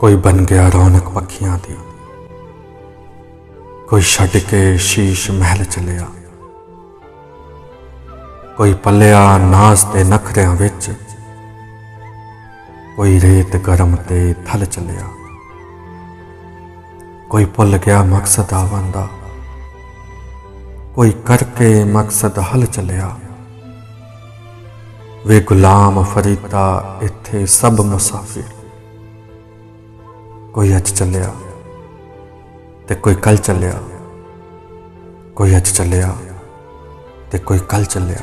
ਕੋਈ ਬਣ ਗਿਆ ਰੌਣਕ ਪੱਖੀਆਂ ਦੀ ਕੋਈ ਛੱਡ ਕੇ ਸ਼ੀਸ਼ ਮਹਿਲ ਚਲਿਆ। ਕੋਈ ਪੱਲਿਆ ਨਾਸ ਤੇ ਨਖਰਿਆਂ ਵਿੱਚ। ਕੋਈ ਰੇਤ ਗਰਮ ਤੇ ਥਲ ਚਲਿਆ। ਕੋਈ ਭੁੱਲ ਗਿਆ ਮਕਸਦ ਆਵਨ ਦਾ। ਕੋਈ ਕਰਕੇ ਮਕਸਦ ਹਲ ਚਲਿਆ। ਵੇ ਗੁਲਾਮ ਫਰੀਦਾ ਇੱਥੇ ਸਭ ਮੁਸਾਫਿਰ। ਕੋਈ ਅੱਜ ਚੱਲਿਆ ਤੇ ਕੋਈ ਕੱਲ ਚੱਲਿਆ ਕੋਈ ਅੱਜ ਚੱਲਿਆ ਤੇ ਕੋਈ ਕੱਲ ਚੱਲਿਆ